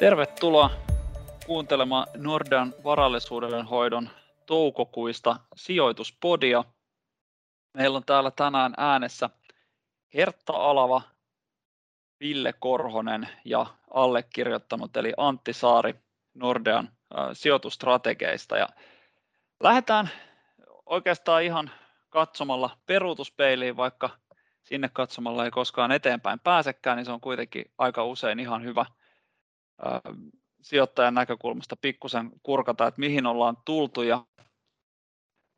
Tervetuloa kuuntelemaan Nordean varallisuuden hoidon toukokuista sijoituspodia. Meillä on täällä tänään äänessä Hertta Alava, Ville Korhonen ja allekirjoittanut eli Antti Saari Nordean sijoitustrategeista. Ja lähdetään oikeastaan ihan katsomalla peruutuspeiliin, vaikka sinne katsomalla ei koskaan eteenpäin pääsekään, niin se on kuitenkin aika usein ihan hyvä sijoittajan näkökulmasta pikkusen kurkata, että mihin ollaan tultu ja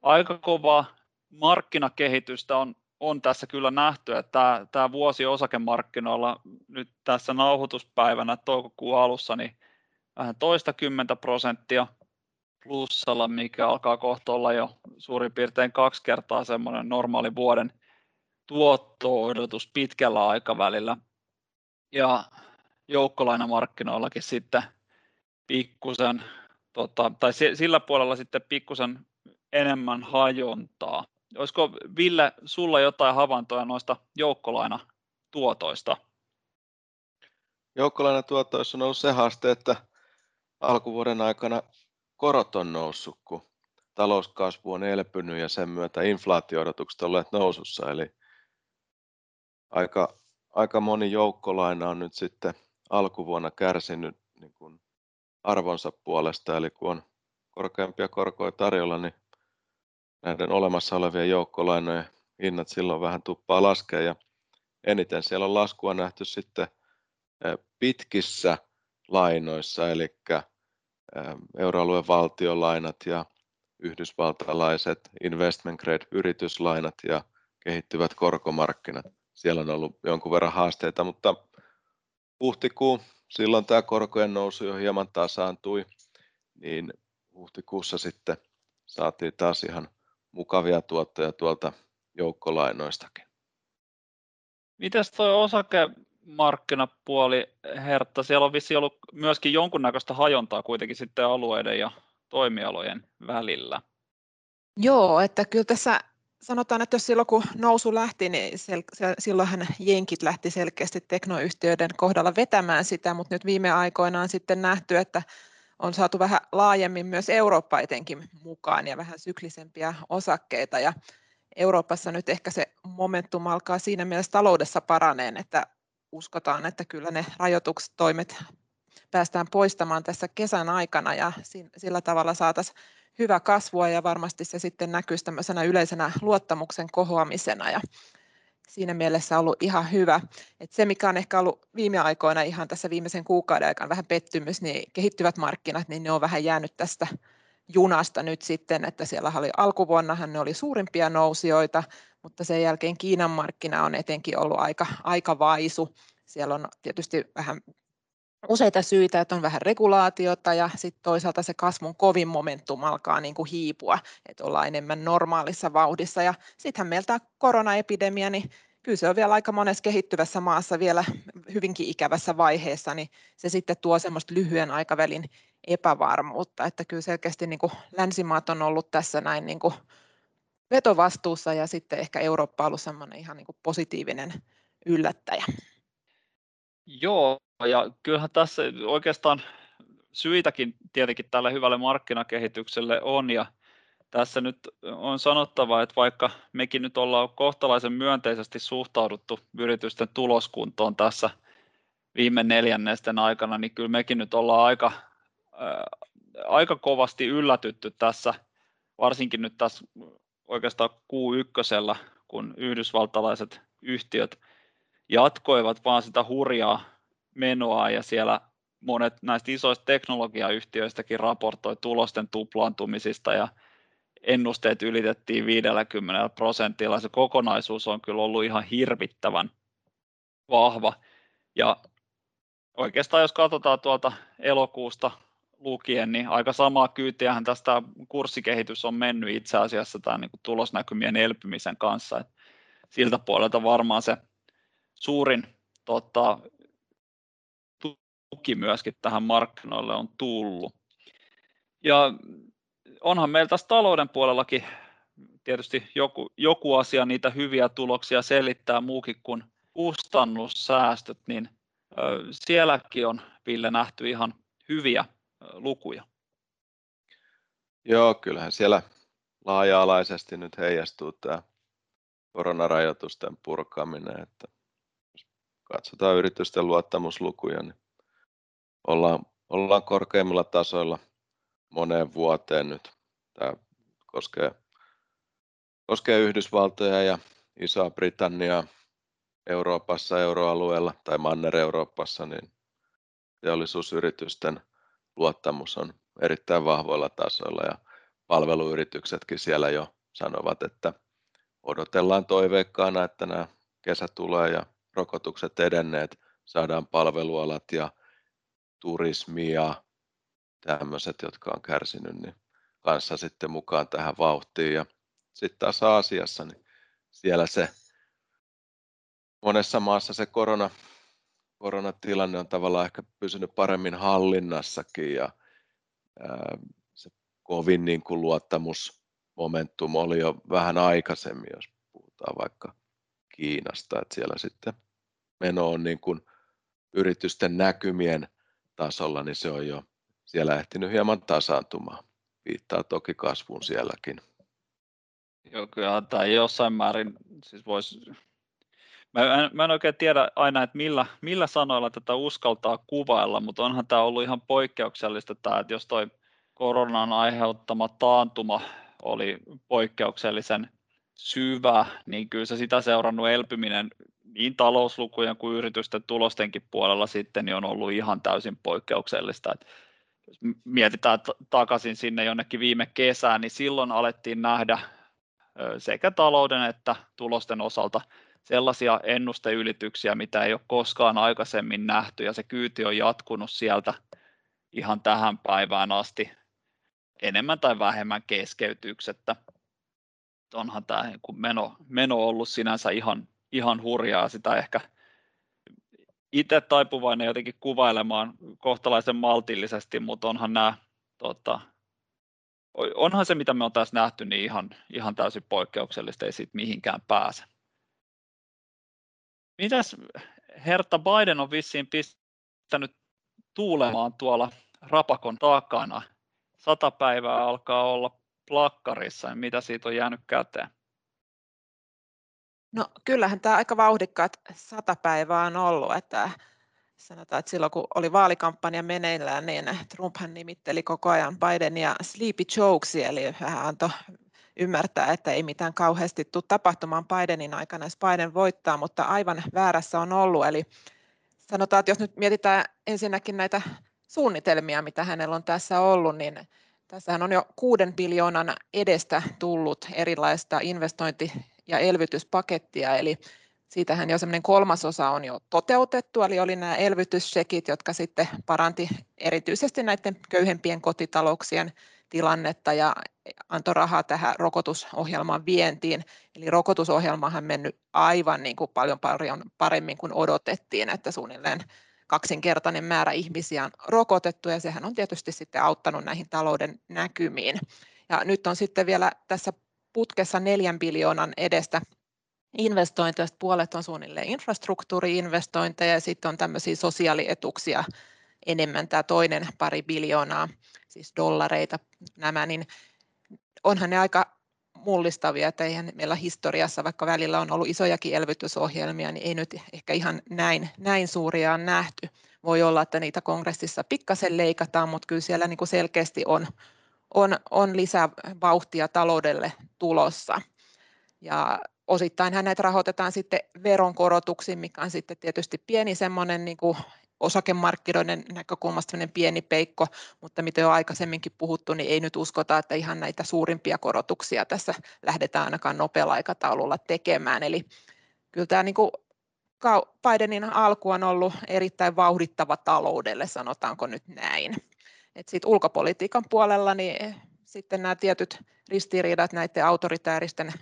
aika kovaa markkinakehitystä on, on tässä kyllä nähty, että tämä, tämä vuosi osakemarkkinoilla nyt tässä nauhoituspäivänä toukokuun alussa niin vähän toista kymmentä prosenttia plussalla, mikä alkaa kohta olla jo suurin piirtein kaksi kertaa semmoinen normaali vuoden tuotto-odotus pitkällä aikavälillä. Ja joukkolainamarkkinoillakin sitten pikkusen, tota, tai sillä puolella sitten pikkusen enemmän hajontaa. Olisiko Ville, sulla jotain havaintoja noista joukkolainatuotoista? Joukkolainatuotoissa on ollut se haaste, että alkuvuoden aikana korot on noussut, kun talouskasvu on elpynyt ja sen myötä inflaatio-odotukset olleet nousussa. Eli aika, aika moni joukkolaina on nyt sitten alkuvuonna kärsinyt niin kuin arvonsa puolesta, eli kun on korkeampia korkoja tarjolla, niin näiden olemassa olevien joukkolainojen hinnat silloin vähän tuppaa laskea ja eniten siellä on laskua nähty sitten pitkissä lainoissa, eli euroalueen valtiolainat ja yhdysvaltalaiset investment grade yrityslainat ja kehittyvät korkomarkkinat. Siellä on ollut jonkun verran haasteita, mutta huhtikuu, silloin tämä korkojen nousu jo hieman tasaantui, niin huhtikuussa sitten saatiin taas ihan mukavia tuottoja tuolta joukkolainoistakin. Mites tuo osakemarkkinapuoli, Hertta? Siellä on vissi ollut myöskin jonkunnäköistä hajontaa kuitenkin sitten alueiden ja toimialojen välillä. Joo, että kyllä tässä sanotaan, että jos silloin kun nousu lähti, niin sel- silloinhan jenkit lähti selkeästi teknoyhtiöiden kohdalla vetämään sitä, mutta nyt viime aikoina on sitten nähty, että on saatu vähän laajemmin myös Eurooppa etenkin mukaan ja vähän syklisempiä osakkeita ja Euroopassa nyt ehkä se momentum alkaa siinä mielessä taloudessa paraneen, että uskotaan, että kyllä ne rajoitustoimet päästään poistamaan tässä kesän aikana ja sillä tavalla saataisiin hyvä kasvua ja varmasti se sitten näkyisi tämmöisenä yleisenä luottamuksen kohoamisena ja siinä mielessä ollut ihan hyvä. Et se, mikä on ehkä ollut viime aikoina ihan tässä viimeisen kuukauden aikana vähän pettymys, niin kehittyvät markkinat, niin ne on vähän jäänyt tästä junasta nyt sitten, että siellä oli alkuvuonnahan ne oli suurimpia nousijoita, mutta sen jälkeen Kiinan markkina on etenkin ollut aika, aika vaisu. Siellä on tietysti vähän useita syitä, että on vähän regulaatiota ja sitten toisaalta se kasvun kovin momentum alkaa niin kuin hiipua, että ollaan enemmän normaalissa vauhdissa ja sittenhän meiltä koronaepidemia, niin kyllä se on vielä aika monessa kehittyvässä maassa vielä hyvinkin ikävässä vaiheessa, niin se sitten tuo semmoista lyhyen aikavälin epävarmuutta, että kyllä selkeästi niin kuin länsimaat on ollut tässä näin niin kuin vetovastuussa ja sitten ehkä Eurooppa on ollut semmoinen ihan niin kuin positiivinen yllättäjä. Joo, ja kyllähän tässä oikeastaan syitäkin tietenkin tälle hyvälle markkinakehitykselle on, ja tässä nyt on sanottava, että vaikka mekin nyt ollaan kohtalaisen myönteisesti suhtauduttu yritysten tuloskuntoon tässä viime neljännesten aikana, niin kyllä mekin nyt ollaan aika, ää, aika kovasti yllätytty tässä, varsinkin nyt tässä oikeastaan Q1, kun yhdysvaltalaiset yhtiöt jatkoivat vaan sitä hurjaa menoa ja siellä monet näistä isoista teknologiayhtiöistäkin raportoi tulosten tuplaantumisista ja ennusteet ylitettiin 50 prosentilla. Se kokonaisuus on kyllä ollut ihan hirvittävän vahva. Ja oikeastaan jos katsotaan tuolta elokuusta lukien, niin aika samaa kyytiähän tästä kurssikehitys on mennyt itse asiassa tämän niin tulosnäkymien elpymisen kanssa. Et siltä puolelta varmaan se suurin tota, tuki myöskin tähän markkinoille on tullut. Ja onhan meillä tässä talouden puolellakin tietysti joku, joku asia niitä hyviä tuloksia selittää muukin kuin kustannussäästöt, niin sielläkin on Ville nähty ihan hyviä lukuja. Joo, kyllähän siellä laaja-alaisesti nyt heijastuu tämä koronarajoitusten purkaminen, että katsotaan yritysten luottamuslukuja, niin ollaan, ollaan korkeimmilla tasoilla moneen vuoteen nyt. Tämä koskee, koskee Yhdysvaltoja ja Isoa Britanniaa Euroopassa, euroalueella tai Manner-Euroopassa, niin teollisuusyritysten luottamus on erittäin vahvoilla tasoilla ja palveluyrityksetkin siellä jo sanovat, että odotellaan toiveikkaana, että nämä kesä tulee ja rokotukset edenneet, saadaan palvelualat ja turismi ja tämmöiset, jotka on kärsinyt, niin kanssa sitten mukaan tähän vauhtiin. Ja sitten taas Aasiassa, niin siellä se monessa maassa se korona, koronatilanne on tavallaan ehkä pysynyt paremmin hallinnassakin ja ää, se kovin niin kuin luottamusmomentum oli jo vähän aikaisemmin, jos puhutaan vaikka Kiinasta, että siellä sitten meno on niin kuin yritysten näkymien tasolla, niin se on jo siellä ehtinyt hieman tasaantumaan. Viittaa toki kasvuun sielläkin. Joo, kyllä tämä jossain määrin, siis voisi Mä en, mä en oikein tiedä aina, että millä, millä sanoilla tätä uskaltaa kuvailla, mutta onhan tämä ollut ihan poikkeuksellista, tämä, että jos toi koronan aiheuttama taantuma oli poikkeuksellisen syvä, niin kyllä se sitä seurannut elpyminen niin talouslukujen kuin yritysten tulostenkin puolella sitten niin on ollut ihan täysin poikkeuksellista. Että jos mietitään takaisin sinne jonnekin viime kesään, niin silloin alettiin nähdä sekä talouden että tulosten osalta sellaisia ennusteylityksiä, mitä ei ole koskaan aikaisemmin nähty, ja se kyyti on jatkunut sieltä ihan tähän päivään asti enemmän tai vähemmän keskeytyksettä. Onhan tämä meno, meno ollut sinänsä ihan, ihan hurjaa, sitä ehkä itse taipuvainen jotenkin kuvailemaan kohtalaisen maltillisesti, mutta onhan nämä, tota, onhan se mitä me on tässä nähty, niin ihan, ihan täysin poikkeuksellista, ei siitä mihinkään pääse. Mitäs Herta Biden on vissiin pistänyt tuulemaan tuolla rapakon takana? Sata päivää alkaa olla plakkarissa, niin mitä siitä on jäänyt käteen? No kyllähän tämä aika vauhdikkaat sata päivää on ollut, että sanotaan, että silloin kun oli vaalikampanja meneillään, niin Trumphan nimitteli koko ajan Bidenia Sleepy Jokes, eli hän antoi ymmärtää, että ei mitään kauheasti tule tapahtumaan Bidenin aikana, jos Biden voittaa, mutta aivan väärässä on ollut. Eli sanotaan, että jos nyt mietitään ensinnäkin näitä suunnitelmia, mitä hänellä on tässä ollut, niin tässähän on jo kuuden biljoonan edestä tullut erilaista investointi- ja elvytyspakettia, eli siitähän jo semmoinen kolmasosa on jo toteutettu, eli oli nämä elvytyssekit, jotka sitten paranti erityisesti näiden köyhempien kotitalouksien tilannetta ja antoi rahaa tähän rokotusohjelman vientiin. Eli rokotusohjelmahan mennyt aivan niin kuin paljon, paljon paremmin kuin odotettiin, että suunnilleen kaksinkertainen määrä ihmisiä on rokotettu ja sehän on tietysti sitten auttanut näihin talouden näkymiin. Ja nyt on sitten vielä tässä putkessa neljän biljoonan edestä investointeja, puolet on suunnilleen infrastruktuuriinvestointeja ja sitten on tämmöisiä sosiaalietuksia enemmän tämä toinen pari biljoonaa, siis dollareita nämä, niin onhan ne aika mullistavia, että eihän meillä historiassa, vaikka välillä on ollut isojakin elvytysohjelmia, niin ei nyt ehkä ihan näin, näin suuria on nähty. Voi olla, että niitä kongressissa pikkasen leikataan, mutta kyllä siellä niin kuin selkeästi on, on, on lisää vauhtia taloudelle tulossa. Ja osittain näitä rahoitetaan sitten veronkorotuksiin, mikä on sitten tietysti pieni semmoinen niin kuin osakemarkkinoiden näkökulmasta pieni peikko, mutta mitä jo aikaisemminkin puhuttu, niin ei nyt uskota, että ihan näitä suurimpia korotuksia tässä lähdetään ainakaan nopealla aikataululla tekemään. Eli kyllä tämä niin kuin Bidenin alku on ollut erittäin vauhdittava taloudelle, sanotaanko nyt näin. Et sit ulkopolitiikan puolella niin sitten nämä tietyt ristiriidat näiden autoritääristen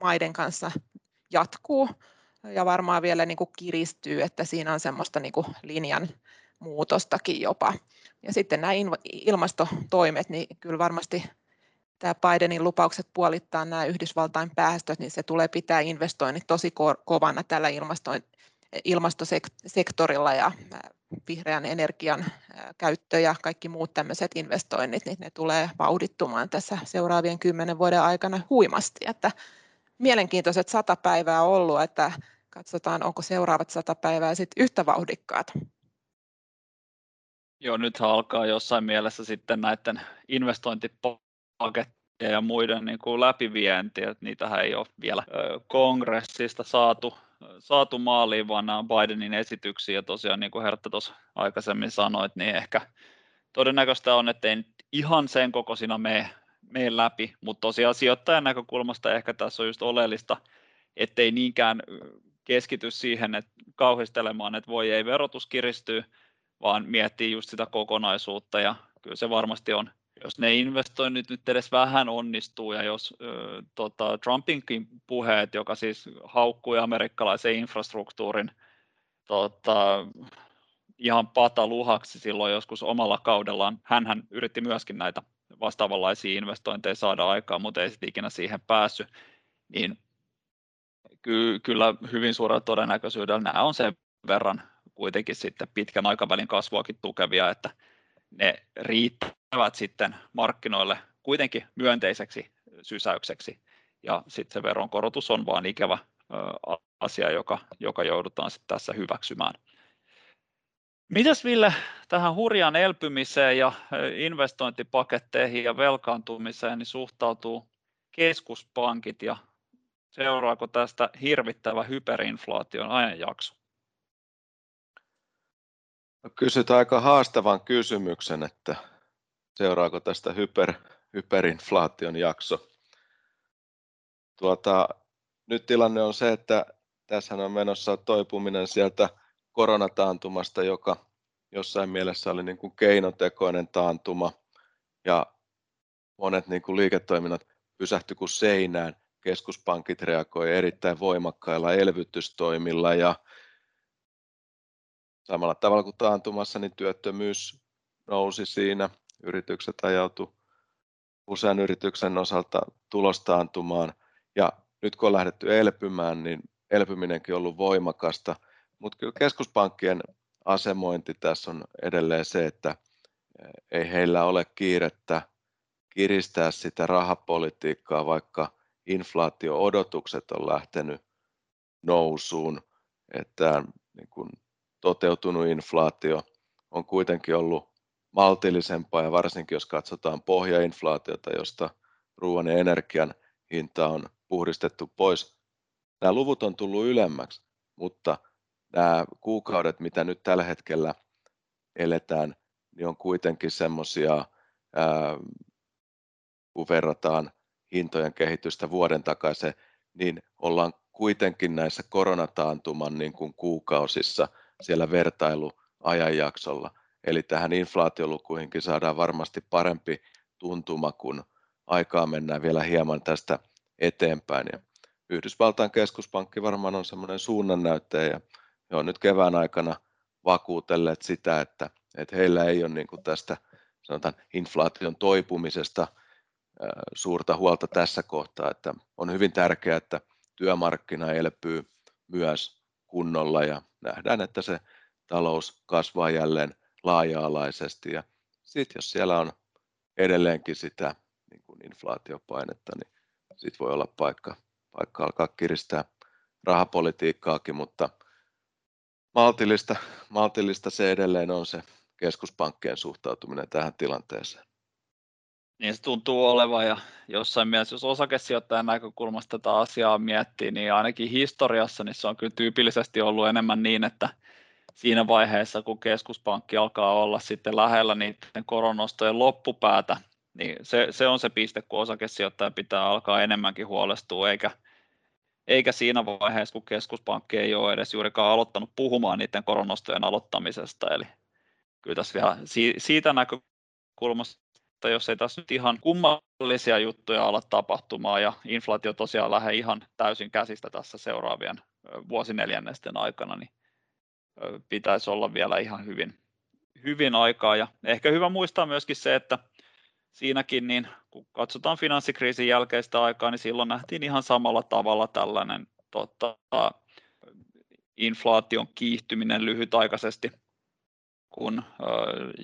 maiden kanssa jatkuu ja varmaan vielä niin kuin kiristyy, että siinä on semmoista niin kuin linjan muutostakin jopa. Ja sitten nämä ilmastotoimet, niin kyllä varmasti tämä Bidenin lupaukset puolittaa nämä Yhdysvaltain päästöt, niin se tulee pitää investoinnit tosi kovana tällä ilmasto, ilmastosektorilla ja vihreän energian käyttö ja kaikki muut tämmöiset investoinnit, niin ne tulee vauhdittumaan tässä seuraavien kymmenen vuoden aikana huimasti. Että mielenkiintoiset sata päivää ollut, että katsotaan, onko seuraavat sata päivää sitten yhtä vauhdikkaat. Joo, nyt alkaa jossain mielessä sitten näiden investointipakettien ja muiden niin kuin läpivienti, että niitähän ei ole vielä kongressista saatu, saatu maaliin, vaan nämä Bidenin esityksiä, tosiaan niin kuin Hertta tuossa aikaisemmin sanoit, niin ehkä todennäköistä on, että ei ihan sen kokoisina mene, mene läpi, mutta tosiaan sijoittajan näkökulmasta ehkä tässä on just oleellista, ettei niinkään keskity siihen, että kauhistelemaan, että voi ei verotus kiristyy, vaan miettii just sitä kokonaisuutta ja kyllä se varmasti on, jos ne investoinnit nyt edes vähän onnistuu ja jos ö, tota, Trumpinkin puheet, joka siis haukkui amerikkalaisen infrastruktuurin tota, ihan pataluhaksi silloin joskus omalla kaudellaan, hän yritti myöskin näitä vastaavanlaisia investointeja saada aikaan, mutta ei sitten ikinä siihen päässyt, niin ky- kyllä hyvin suurella todennäköisyydellä nämä on sen verran kuitenkin sitten pitkän aikavälin kasvuakin tukevia, että ne riittävät sitten markkinoille kuitenkin myönteiseksi sysäykseksi ja sitten se veronkorotus on vaan ikävä asia, joka, joka joudutaan sitten tässä hyväksymään. Mitäs Ville tähän hurjaan elpymiseen ja investointipaketteihin ja velkaantumiseen niin suhtautuu keskuspankit ja seuraako tästä hirvittävä hyperinflaation ajanjakso? No, kysyt aika haastavan kysymyksen, että seuraako tästä hyper, hyperinflaation jakso. Tuota, nyt tilanne on se, että tässä on menossa toipuminen sieltä koronataantumasta, joka jossain mielessä oli niin kuin keinotekoinen taantuma ja monet niin kuin liiketoiminnat pysähtyi kuin seinään. Keskuspankit reagoivat erittäin voimakkailla elvytystoimilla ja samalla tavalla kuin taantumassa, niin työttömyys nousi siinä. Yritykset ajautu usean yrityksen osalta tulostaantumaan. Ja nyt kun on lähdetty elpymään, niin elpyminenkin on ollut voimakasta. Mutta kyllä keskuspankkien asemointi tässä on edelleen se, että ei heillä ole kiirettä kiristää sitä rahapolitiikkaa, vaikka inflaatio-odotukset on lähtenyt nousuun. Että niin kun toteutunut inflaatio on kuitenkin ollut maltillisempaa ja varsinkin jos katsotaan pohjainflaatiota, josta ruoan ja energian hinta on puhdistettu pois. Nämä luvut on tullut ylemmäksi, mutta nämä kuukaudet, mitä nyt tällä hetkellä eletään, niin on kuitenkin semmoisia, kun verrataan hintojen kehitystä vuoden takaisin, niin ollaan kuitenkin näissä koronataantuman niin kuin kuukausissa – siellä vertailuajanjaksolla. Eli tähän inflaatiolukuihinkin saadaan varmasti parempi tuntuma, kun aikaa mennään vielä hieman tästä eteenpäin. Ja Yhdysvaltain keskuspankki varmaan on semmoinen suunnannäyttäjä ja he on nyt kevään aikana vakuutelleet sitä, että, että heillä ei ole niin kuin tästä sanotaan inflaation toipumisesta suurta huolta tässä kohtaa, että on hyvin tärkeää, että työmarkkina elpyy myös kunnolla ja nähdään, että se talous kasvaa jälleen laaja-alaisesti ja sitten jos siellä on edelleenkin sitä niin kuin inflaatiopainetta, niin sitten voi olla paikka, paikka alkaa kiristää rahapolitiikkaakin, mutta maltillista, maltillista se edelleen on se keskuspankkien suhtautuminen tähän tilanteeseen. Niin se tuntuu olevan ja jossain mielessä, jos osakesijoittajan näkökulmasta tätä asiaa miettii, niin ainakin historiassa niin se on kyllä tyypillisesti ollut enemmän niin, että siinä vaiheessa, kun keskuspankki alkaa olla sitten lähellä niiden koronostojen loppupäätä, niin se, se on se piste, kun osakesijoittaja pitää alkaa enemmänkin huolestua, eikä, eikä siinä vaiheessa, kun keskuspankki ei ole edes juurikaan aloittanut puhumaan niiden koronostojen aloittamisesta. Eli kyllä tässä vielä siitä näkökulmasta että jos ei tässä nyt ihan kummallisia juttuja ala tapahtumaan ja inflaatio tosiaan lähde ihan täysin käsistä tässä seuraavien vuosineljännesten aikana, niin pitäisi olla vielä ihan hyvin, hyvin aikaa. Ja ehkä hyvä muistaa myöskin se, että siinäkin, niin kun katsotaan finanssikriisin jälkeistä aikaa, niin silloin nähtiin ihan samalla tavalla tällainen tota, inflaation kiihtyminen lyhytaikaisesti, kun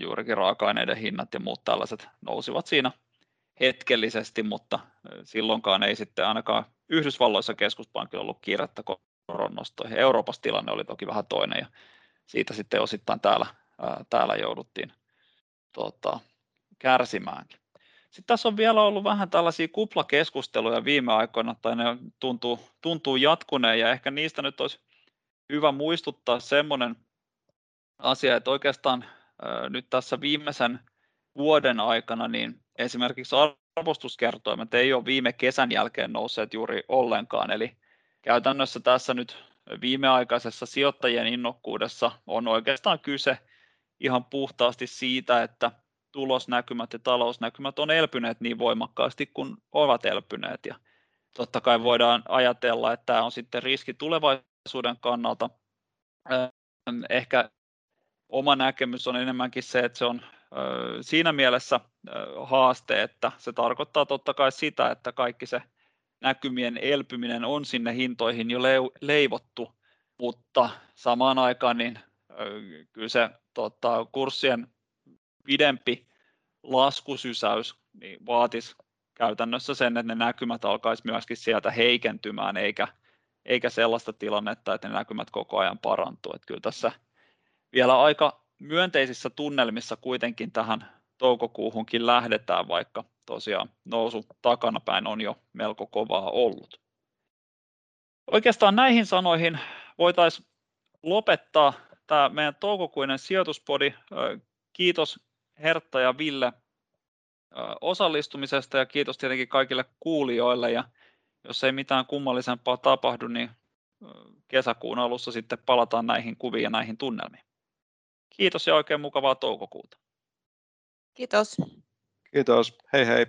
juurikin raaka-aineiden hinnat ja muut tällaiset nousivat siinä hetkellisesti, mutta silloinkaan ei sitten ainakaan Yhdysvalloissa keskuspankilla ollut kiirettä koronnostoihin. Euroopassa tilanne oli toki vähän toinen ja siitä sitten osittain täällä, ää, täällä jouduttiin tota, kärsimäänkin. Sitten tässä on vielä ollut vähän tällaisia kuplakeskusteluja viime aikoina, tai ne tuntuu, tuntuu jatkuneen, ja ehkä niistä nyt olisi hyvä muistuttaa semmoinen asia, että oikeastaan nyt tässä viimeisen vuoden aikana, niin esimerkiksi arvostuskertoimet ei ole viime kesän jälkeen nousseet juuri ollenkaan, eli käytännössä tässä nyt viimeaikaisessa sijoittajien innokkuudessa on oikeastaan kyse ihan puhtaasti siitä, että tulosnäkymät ja talousnäkymät on elpyneet niin voimakkaasti kuin ovat elpyneet. Ja totta kai voidaan ajatella, että tämä on sitten riski tulevaisuuden kannalta. Ehkä oma näkemys on enemmänkin se, että se on siinä mielessä haaste, että se tarkoittaa totta kai sitä, että kaikki se näkymien elpyminen on sinne hintoihin jo leivottu, mutta samaan aikaan niin kyllä se tota, kurssien pidempi laskusysäys niin vaatisi käytännössä sen, että ne näkymät alkaisi myöskin sieltä heikentymään, eikä, eikä sellaista tilannetta, että ne näkymät koko ajan parantuu. Että kyllä tässä vielä aika myönteisissä tunnelmissa kuitenkin tähän toukokuuhunkin lähdetään, vaikka tosiaan nousu takanapäin on jo melko kovaa ollut. Oikeastaan näihin sanoihin voitaisiin lopettaa tämä meidän toukokuinen sijoituspodi. Kiitos Hertta ja Ville osallistumisesta ja kiitos tietenkin kaikille kuulijoille ja jos ei mitään kummallisempaa tapahdu, niin kesäkuun alussa sitten palataan näihin kuviin ja näihin tunnelmiin. Kiitos ja oikein mukavaa toukokuuta. Kiitos. Kiitos. Hei hei.